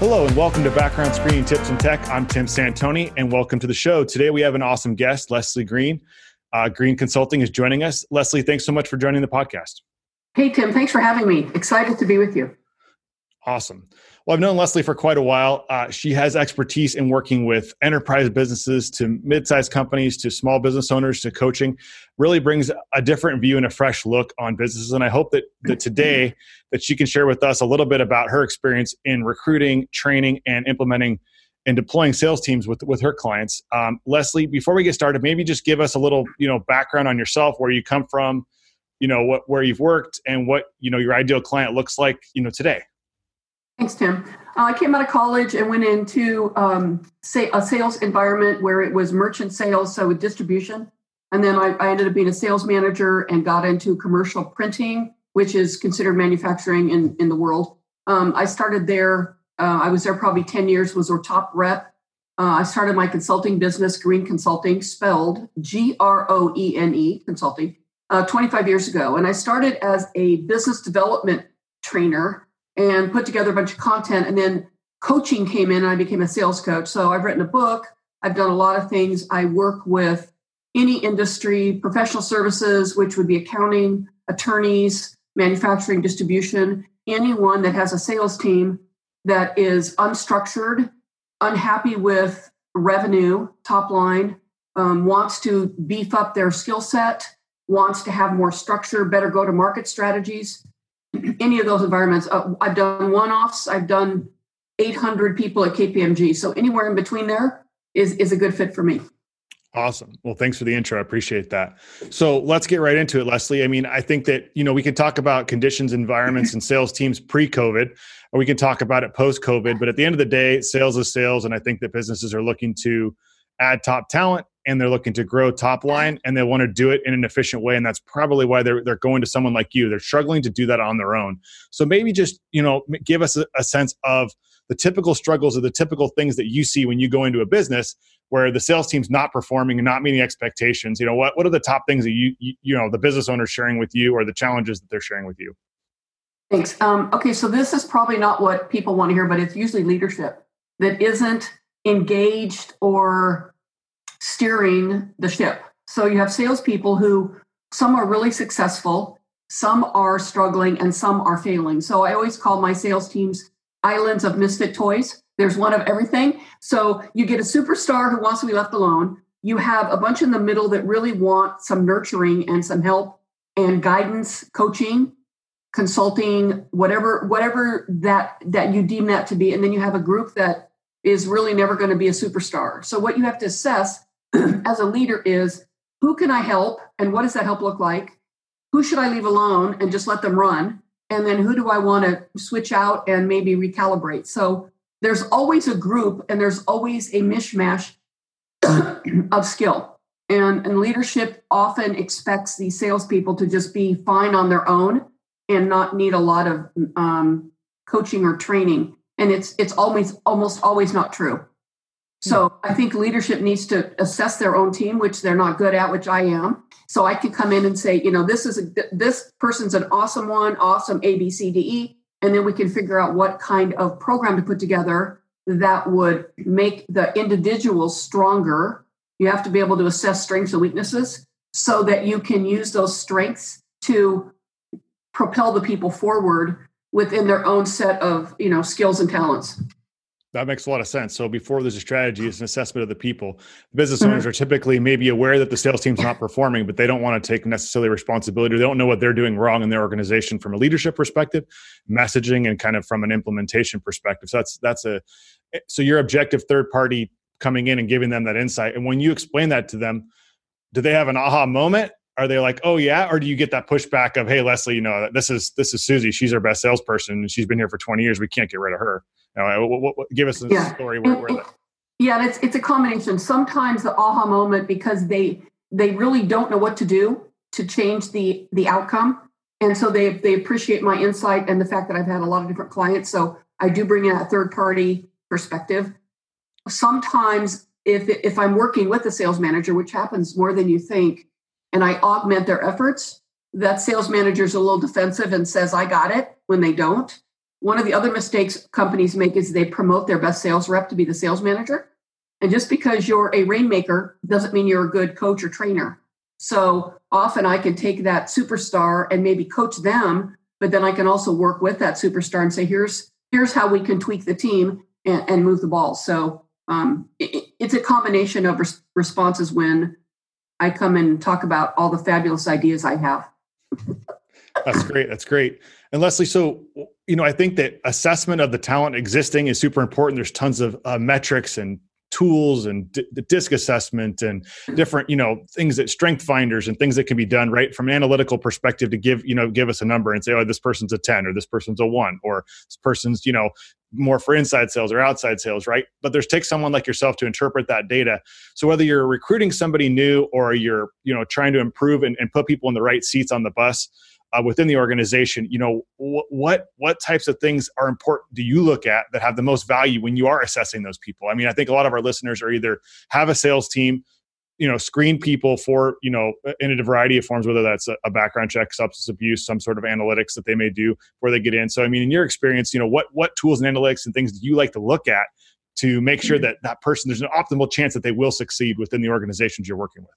Hello, and welcome to Background Screening Tips and Tech. I'm Tim Santoni, and welcome to the show. Today we have an awesome guest, Leslie Groene. Uh, Groene Consulting is joining us. Leslie, thanks so much for joining the podcast. Hey, Tim, thanks for having me. Excited to be with you. Awesome. Well, I've known Leslie for quite a while. Uh, she has expertise in working with enterprise businesses to mid-sized companies to small business owners to coaching. Really brings a different view and a fresh look on businesses. And I hope that, that today that she can share with us a little bit about her experience in recruiting, training, and implementing and deploying sales teams with with her clients. Um, Leslie, before we get started, maybe just give us a little you know background on yourself, where you come from, you know what where you've worked, and what you know your ideal client looks like you know today. Thanks, Tim. Uh, I came out of college and went into um, say a sales environment where it was merchant sales, so with distribution. And then I, I, ended up being a sales manager and got into commercial printing, which is considered manufacturing in, in the world. Um, I started there. Uh, I was there probably 10 years, was our top rep. Uh, I started my consulting business, Groene Consulting, spelled G R O E N E Consulting, uh, 25 years ago. And I started as a business development trainer and put together a bunch of content. And then coaching came in and I became a sales coach. So I've written a book. I've done a lot of things. I work with any industry, professional services, which would be accounting, attorneys, manufacturing, distribution, anyone that has a sales team that is unstructured, unhappy with revenue, top line, um, wants to beef up their skill set, wants to have more structure, better go to market strategies any of those environments. Uh, I've done one offs, I've done 800 people at KPMG. So anywhere in between there is, is a good fit for me. Awesome. Well, thanks for the intro. I appreciate that. So let's get right into it, Leslie. I mean, I think that, you know, we can talk about conditions, environments, and sales teams pre COVID, or we can talk about it post COVID. But at the end of the day, sales is sales. And I think that businesses are looking to add top talent and they're looking to grow top line and they want to do it in an efficient way and that's probably why they're, they're going to someone like you. They're struggling to do that on their own. So maybe just you know give us a, a sense of the typical struggles or the typical things that you see when you go into a business where the sales team's not performing and not meeting expectations. You know what what are the top things that you you, you know the business owner sharing with you or the challenges that they're sharing with you? Thanks. Um, okay so this is probably not what people want to hear but it's usually leadership that isn't engaged or steering the ship. So you have salespeople who some are really successful, some are struggling, and some are failing. So I always call my sales teams islands of misfit toys. There's one of everything. So you get a superstar who wants to be left alone. You have a bunch in the middle that really want some nurturing and some help and guidance, coaching, consulting, whatever, whatever that that you deem that to be. And then you have a group that is really never going to be a superstar. So what you have to assess as a leader is who can I help and what does that help look like? Who should I leave alone and just let them run? And then who do I want to switch out and maybe recalibrate? So there's always a group and there's always a mishmash of skill. And, and leadership often expects these salespeople to just be fine on their own and not need a lot of um, coaching or training. And it's it's always almost always not true. So I think leadership needs to assess their own team, which they're not good at, which I am. So I can come in and say, you know, this is a, this person's an awesome one, awesome A B C D E, and then we can figure out what kind of program to put together that would make the individual stronger. You have to be able to assess strengths and weaknesses so that you can use those strengths to propel the people forward within their own set of, you know, skills and talents. That makes a lot of sense. So before there's a strategy, it's an assessment of the people. The business owners mm-hmm. are typically maybe aware that the sales team's not performing, but they don't want to take necessarily responsibility. They don't know what they're doing wrong in their organization from a leadership perspective, messaging, and kind of from an implementation perspective. So that's that's a so your objective third party coming in and giving them that insight. And when you explain that to them, do they have an aha moment? Are they like, oh yeah, or do you get that pushback of, hey Leslie, you know, this is this is Susie, she's our best salesperson, and she's been here for 20 years. We can't get rid of her. What, what, what, give us a yeah. story where, where that. Yeah, it's it's a combination. Sometimes the aha moment because they they really don't know what to do to change the the outcome, and so they they appreciate my insight and the fact that I've had a lot of different clients. So I do bring in a third party perspective. Sometimes if if I'm working with a sales manager, which happens more than you think, and I augment their efforts, that sales manager is a little defensive and says I got it when they don't one of the other mistakes companies make is they promote their best sales rep to be the sales manager. And just because you're a rainmaker doesn't mean you're a good coach or trainer. So often I can take that superstar and maybe coach them, but then I can also work with that superstar and say, here's here's how we can tweak the team and, and move the ball. So um, it, it's a combination of res- responses when I come and talk about all the fabulous ideas I have. That's great. That's great. And Leslie, so you know, I think that assessment of the talent existing is super important. There's tons of uh, metrics and tools and d- the DISC assessment and different you know things that strength finders and things that can be done right from an analytical perspective to give you know give us a number and say oh this person's a 10 or this person's a 1 or this person's you know more for inside sales or outside sales, right? But there's take someone like yourself to interpret that data. So whether you're recruiting somebody new or you're, you know, trying to improve and, and put people in the right seats on the bus uh, within the organization, you know, wh- what what types of things are important do you look at that have the most value when you are assessing those people? I mean, I think a lot of our listeners are either have a sales team you know screen people for you know in a variety of forms whether that's a, background check substance abuse some sort of analytics that they may do before they get in. So i mean in your experience you know what what tools and analytics and things do you like to look at to make sure that that person there's an optimal chance that they will succeed within the organizations you're working with?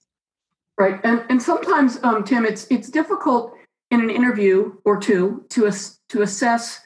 Right and and sometimes um, tim it's it's difficult in an interview or two to ass, to assess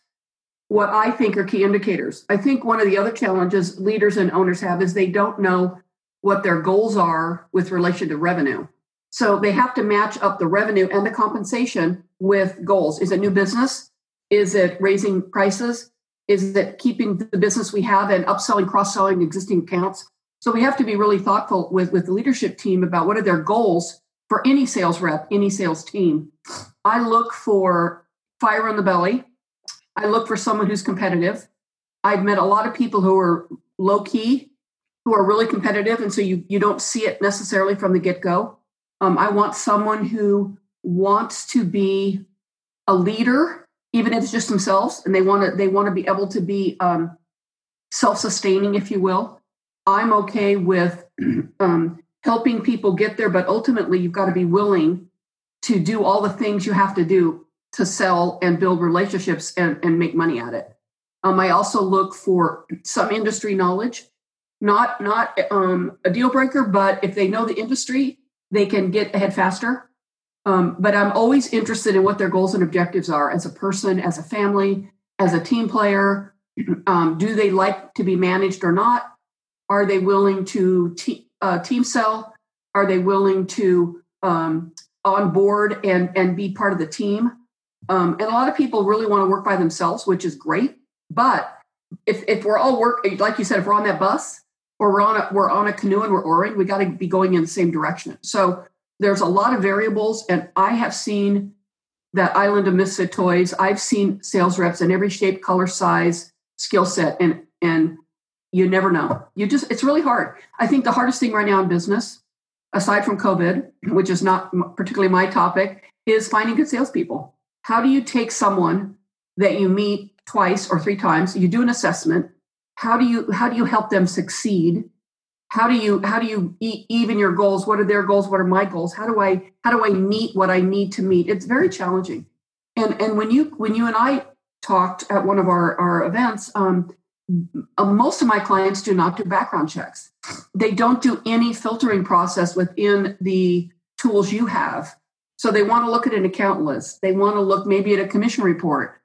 what i think are key indicators. I think one of the other challenges leaders and owners have is they don't know what their goals are with relation to revenue. So they have to match up the revenue and the compensation with goals. Is it new business? Is it raising prices? Is it keeping the business we have and upselling, cross selling existing accounts? So we have to be really thoughtful with, with the leadership team about what are their goals for any sales rep, any sales team. I look for fire in the belly. I look for someone who's competitive. I've met a lot of people who are low key who are really competitive, and so you you don't see it necessarily from the get go. Um, I want someone who wants to be a leader, even if it's just themselves, and they want to they want to be able to be um, self sustaining, if you will. I'm okay with um, helping people get there, but ultimately you've got to be willing to do all the things you have to do to sell and build relationships and, and make money at it. Um, I also look for some industry knowledge not not um, a deal breaker, but if they know the industry, they can get ahead faster. Um, but I'm always interested in what their goals and objectives are as a person, as a family, as a team player. Um, do they like to be managed or not? Are they willing to te- uh, team sell? Are they willing to um, on board and and be part of the team? Um, and a lot of people really want to work by themselves, which is great. But if if we're all work like you said, if we're on that bus, or we're on a we're on a canoe and we're oaring, we got to be going in the same direction. So there's a lot of variables, and I have seen that island of misfit toys. I've seen sales reps in every shape, color, size, skill set, and and you never know. You just it's really hard. I think the hardest thing right now in business, aside from COVID, which is not particularly my topic, is finding good salespeople. How do you take someone that you meet twice or three times, you do an assessment, how do you how do you help them succeed? How do you how do you even your goals? What are their goals? What are my goals? How do i how do i meet what i need to meet? It's very challenging. And and when you when you and i talked at one of our our events um, uh, most of my clients do not do background checks. They don't do any filtering process within the tools you have. So they want to look at an account list. They want to look maybe at a commission report.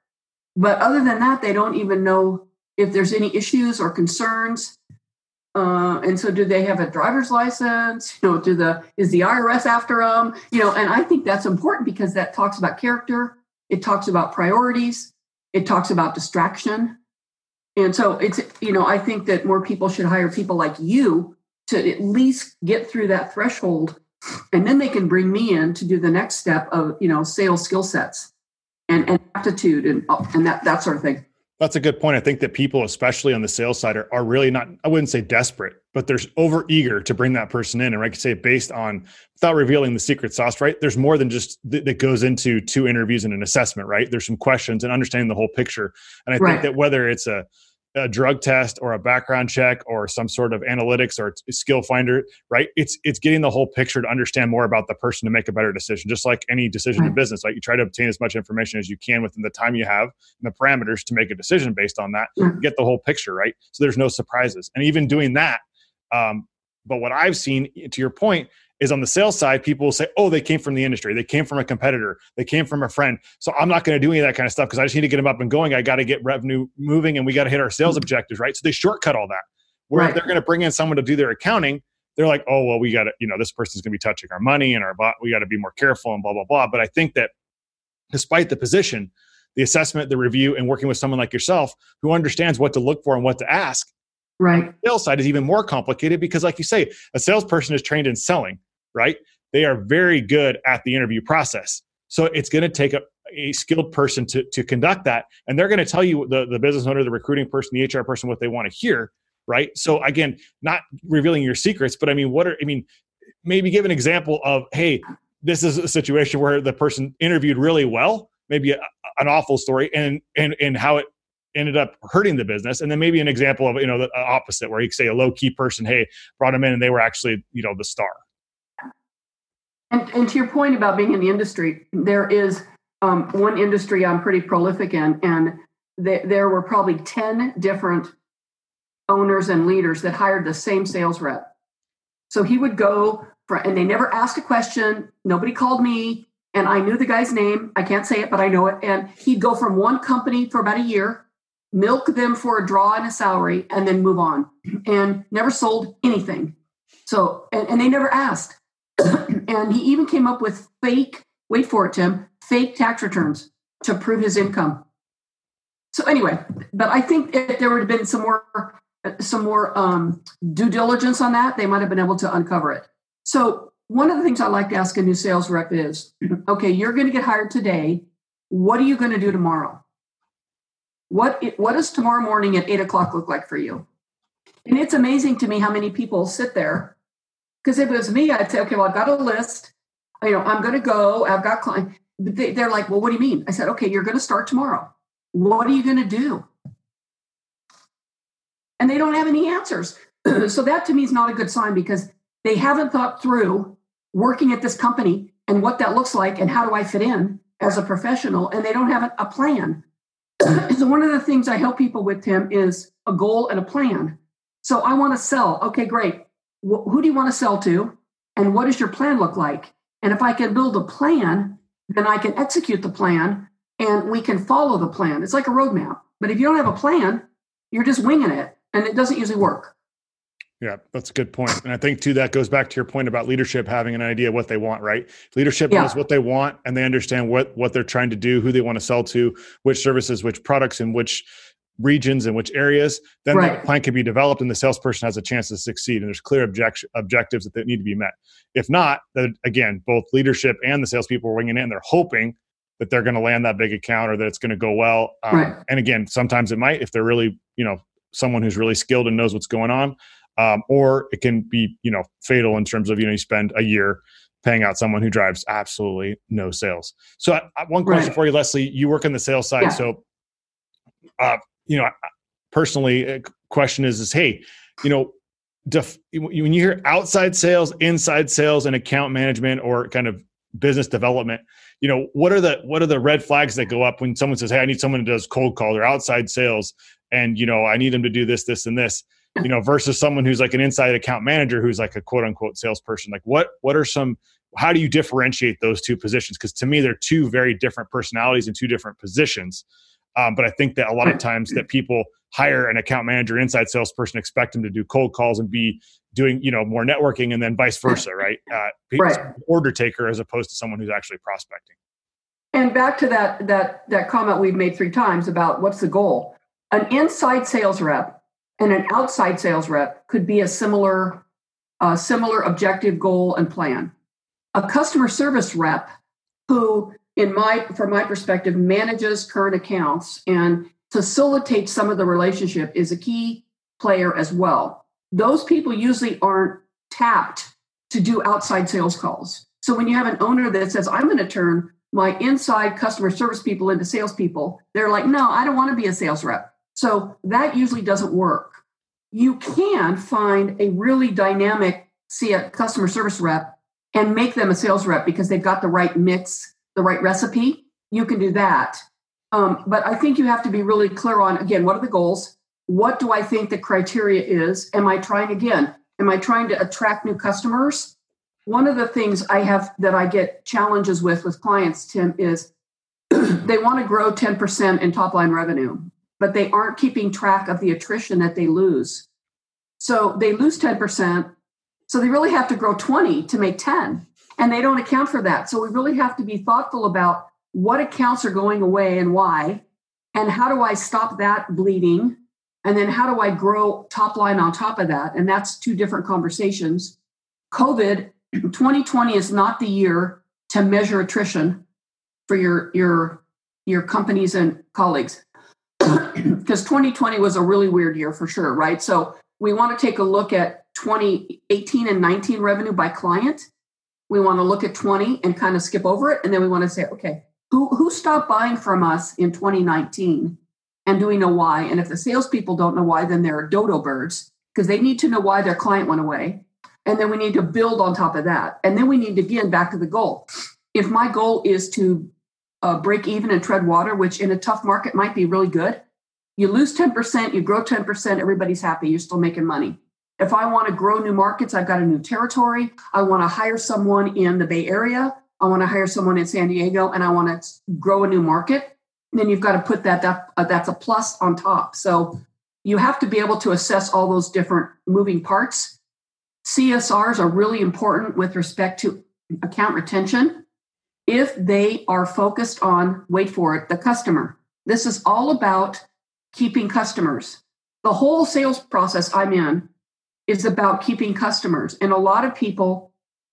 But other than that they don't even know if there's any issues or concerns. Uh, and so, do they have a driver's license? You know, do the is the IRS after them? You know, and I think that's important because that talks about character. It talks about priorities. It talks about distraction. And so, it's you know, I think that more people should hire people like you to at least get through that threshold, and then they can bring me in to do the next step of you know sales skill sets and, and aptitude and and that that sort of thing. That's a good point. I think that people, especially on the sales side, are, are really not, I wouldn't say desperate, but they're over eager to bring that person in. And I could say based on, without revealing the secret sauce, right? There's more than just th- that goes into two interviews and an assessment, right? There's some questions and understanding the whole picture. And I right. think that whether it's a, a drug test or a background check or some sort of analytics or skill finder right? It's it's getting the whole picture to understand more about the person to make a better decision just like any decision in business right? You try to obtain as much information as you can within the time you have and the parameters to make a decision based on that get the whole picture right? So there's no surprises. And even doing that um, but what i've seen to your point is on the sales side, people will say, oh, they came from the industry. They came from a competitor. They came from a friend. So I'm not going to do any of that kind of stuff because I just need to get them up and going. I got to get revenue moving and we got to hit our sales mm-hmm. objectives, right? So they shortcut all that. Where right. if they're going to bring in someone to do their accounting, they're like, oh, well, we got to, you know, this person's going to be touching our money and our, we got to be more careful and blah, blah, blah. But I think that despite the position, the assessment, the review, and working with someone like yourself who understands what to look for and what to ask, Right. The sales side is even more complicated because, like you say, a salesperson is trained in selling right? They are very good at the interview process. So it's going to take a, a skilled person to, to conduct that. And they're going to tell you, the, the business owner, the recruiting person, the HR person, what they want to hear, right? So again, not revealing your secrets, but I mean, what are, I mean, maybe give an example of, hey, this is a situation where the person interviewed really well, maybe a, an awful story, and, and, and how it ended up hurting the business and then maybe an example of you know the opposite where you say a low key person hey brought them in and they were actually you know the star and, and to your point about being in the industry, there is um, one industry I'm pretty prolific in, and th- there were probably 10 different owners and leaders that hired the same sales rep. So he would go for, and they never asked a question. Nobody called me, and I knew the guy's name. I can't say it, but I know it. And he'd go from one company for about a year, milk them for a draw and a salary, and then move on, and never sold anything. So, and, and they never asked. And he even came up with fake, wait for it, Tim, fake tax returns to prove his income. So anyway, but I think if there would have been some more some more um, due diligence on that, they might have been able to uncover it. So one of the things I like to ask a new sales rep is, okay, you're going to get hired today. What are you going to do tomorrow? What what does tomorrow morning at eight o'clock look like for you? And it's amazing to me how many people sit there because if it was me, I'd say, okay, well, I've got a list. You know, I'm going to go. I've got clients. They, they're like, well, what do you mean? I said, okay, you're going to start tomorrow. What are you going to do? And they don't have any answers. so that to me is not a good sign because they haven't thought through working at this company and what that looks like and how do I fit in as a professional. And they don't have a plan. so one of the things I help people with, Tim, is a goal and a plan. So I want to sell. Okay, great who do you want to sell to and what does your plan look like and if i can build a plan then i can execute the plan and we can follow the plan it's like a roadmap but if you don't have a plan you're just winging it and it doesn't usually work yeah, that's a good point. And I think too that goes back to your point about leadership having an idea what they want, right? Leadership yeah. knows what they want and they understand what what they're trying to do, who they want to sell to, which services, which products, and which regions and which areas, then right. that plan can be developed and the salesperson has a chance to succeed. And there's clear object- objectives that need to be met. If not, then again, both leadership and the salespeople are winging it and they're hoping that they're going to land that big account or that it's going to go well. Um, right. And again, sometimes it might if they're really, you know, someone who's really skilled and knows what's going on. Um, or it can be, you know, fatal in terms of, you know, you spend a year paying out someone who drives absolutely no sales. So, uh, one question right. for you, Leslie. You work on the sales side, yeah. so uh, you know, personally, uh, a question is, is hey, you know, def, when you hear outside sales, inside sales, and account management, or kind of business development, you know, what are the what are the red flags that go up when someone says, hey, I need someone who does cold call or outside sales, and you know, I need them to do this, this, and this you know versus someone who's like an inside account manager who's like a quote unquote salesperson like what what are some how do you differentiate those two positions? Because to me they're two very different personalities and two different positions um, but I think that a lot of times that people hire an account manager, inside salesperson, expect them to do cold calls and be doing you know more networking, and then vice versa, right? Uh, right. Order taker as opposed to someone who's actually prospecting. And back to that that that comment we've made three times about what's the goal. An inside sales rep and an outside sales rep could be a similar uh, similar objective, goal, and plan. A customer service rep who in my from my perspective manages current accounts and facilitates some of the relationship is a key player as well. Those people usually aren't tapped to do outside sales calls. So when you have an owner that says i'm going to turn my inside customer service people into salespeople they're like no i don't want to be a sales rep. So that usually doesn't work. You can find a really dynamic see a customer service rep and make them a sales rep because they've got the right mix, the right recipe. You can do that. Um, but I think you have to be really clear on again, what are the goals? What do I think the criteria is? Am I trying again? Am I trying to attract new customers? One of the things I have that I get challenges with with clients, Tim, is they want to grow 10% in top line revenue, but they aren't keeping track of the attrition that they lose. So they lose 10%. So they really have to grow 20 to make 10. And they don't account for that. So we really have to be thoughtful about what accounts are going away and why. And how do I stop that bleeding? And then how do I grow top line on top of that? And that's two different conversations. COVID 2020 is not the year to measure attrition for your your your companies and colleagues because 2020 was a really weird year for sure right so we want to take a look at 2018 and 19 revenue by client we want to look at 20 and kind of skip over it and then we want to say okay who who stopped buying from us in 2019 and do we know why and if the salespeople don't know why then they're dodo birds because they need to know why their client went away and then we need to build on top of that and then we need to again back to the goal if my goal is to uh, break even and tread water, which in a tough market might be really good. You lose 10%, you grow 10%, everybody's happy, you're still making money. If I want to grow new markets, I've got a new territory. I want to hire someone in the Bay Area. I want to hire someone in San Diego and I want to grow a new market. Then you've got to put that, that uh, that's a plus on top. So you have to be able to assess all those different moving parts. CSRs are really important with respect to account retention if they are focused on, wait for it, the customer. This is all about keeping customers. The whole sales process I'm in is about keeping customers. And a lot of people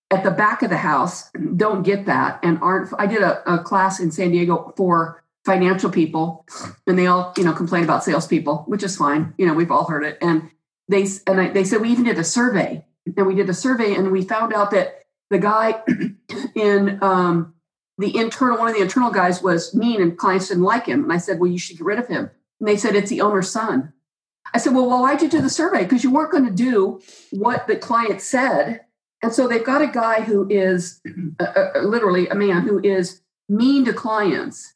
at the back of the house don't get that and aren't. I did a, a class in San Diego for financial people and they all, you know, complain about salespeople, which is fine. You know, we've all heard it. And they, and I, they said, we even did a survey and we did a survey and we found out that the guy in um, the internal one of the internal guys was mean and clients didn't like him and i said well you should get rid of him and they said it's the owner's son i said well, why'd you do the survey? Because you weren't going to do what the client said. And so they've got a guy who is uh, uh, literally a man who is mean to clients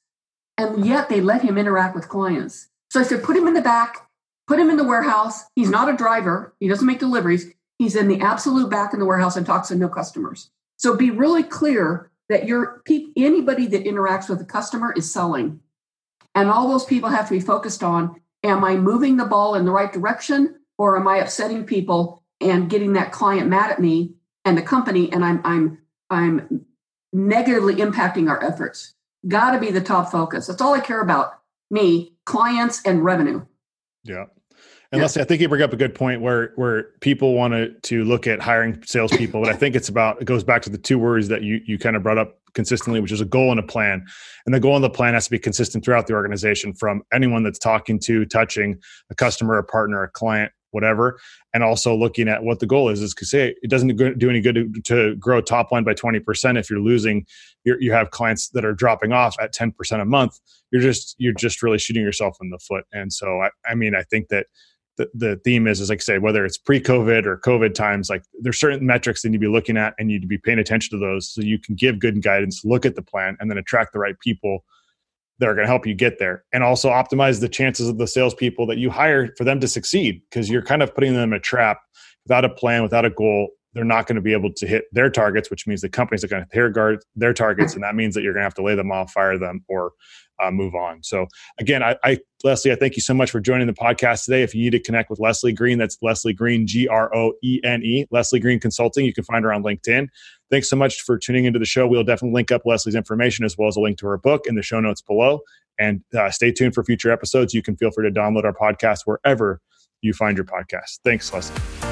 and yet they let him interact with clients. So i said put him in the back put him in the warehouse. He's not a driver. He doesn't make deliveries. He's in the absolute back in the warehouse and talks to no customers. So be really clear that your anybody that interacts with a customer is selling and all those people have to be focused on am i moving the ball in the right direction or am i upsetting people and getting that client mad at me and the company and i'm i'm i'm negatively impacting our efforts? Got to be the top focus. That's all i care about. Me clients and revenue. Yeah and Leslie, I think you bring up a good point where where people want to to look at hiring salespeople, but I think it's about it goes back to the two words that you you kind of brought up consistently, which is a goal and a plan. And the goal and the plan has to be consistent throughout the organization, from anyone that's talking to, touching a customer, a partner, a client, whatever, and also looking at what the goal is. Is because say it doesn't do any good to, to grow top line by twenty percent if you're losing. You're, you have clients that are dropping off at ten percent a month. You're just you're just really shooting yourself in the foot. And so I, I mean I think that the, the theme is is like I say whether it's pre-COVID or COVID times, like there's certain metrics that you need to be looking at and you need to be paying attention to those so you can give good guidance, look at the plan, and then attract the right people that are going to help you get there, and also optimize the chances of the salespeople that you hire for them to succeed because you're kind of putting them in a trap without a plan, without a goal. They're not going to be able to hit their targets, which means the companies are going to hit their, their targets, and that means that you're going to have to lay them off, fire them, or uh, move on. So again, I, I, Leslie, I thank you so much for joining the podcast today. If you need to connect with Leslie Groene, that's Leslie Groene, G R O E N E, Leslie Groene Consulting. You can find her on LinkedIn. Thanks so much for tuning into the show. We'll definitely link up Leslie's information as well as a link to her book in the show notes below. And uh, stay tuned for future episodes. You can feel free to download our podcast wherever you find your podcast. Thanks, Leslie.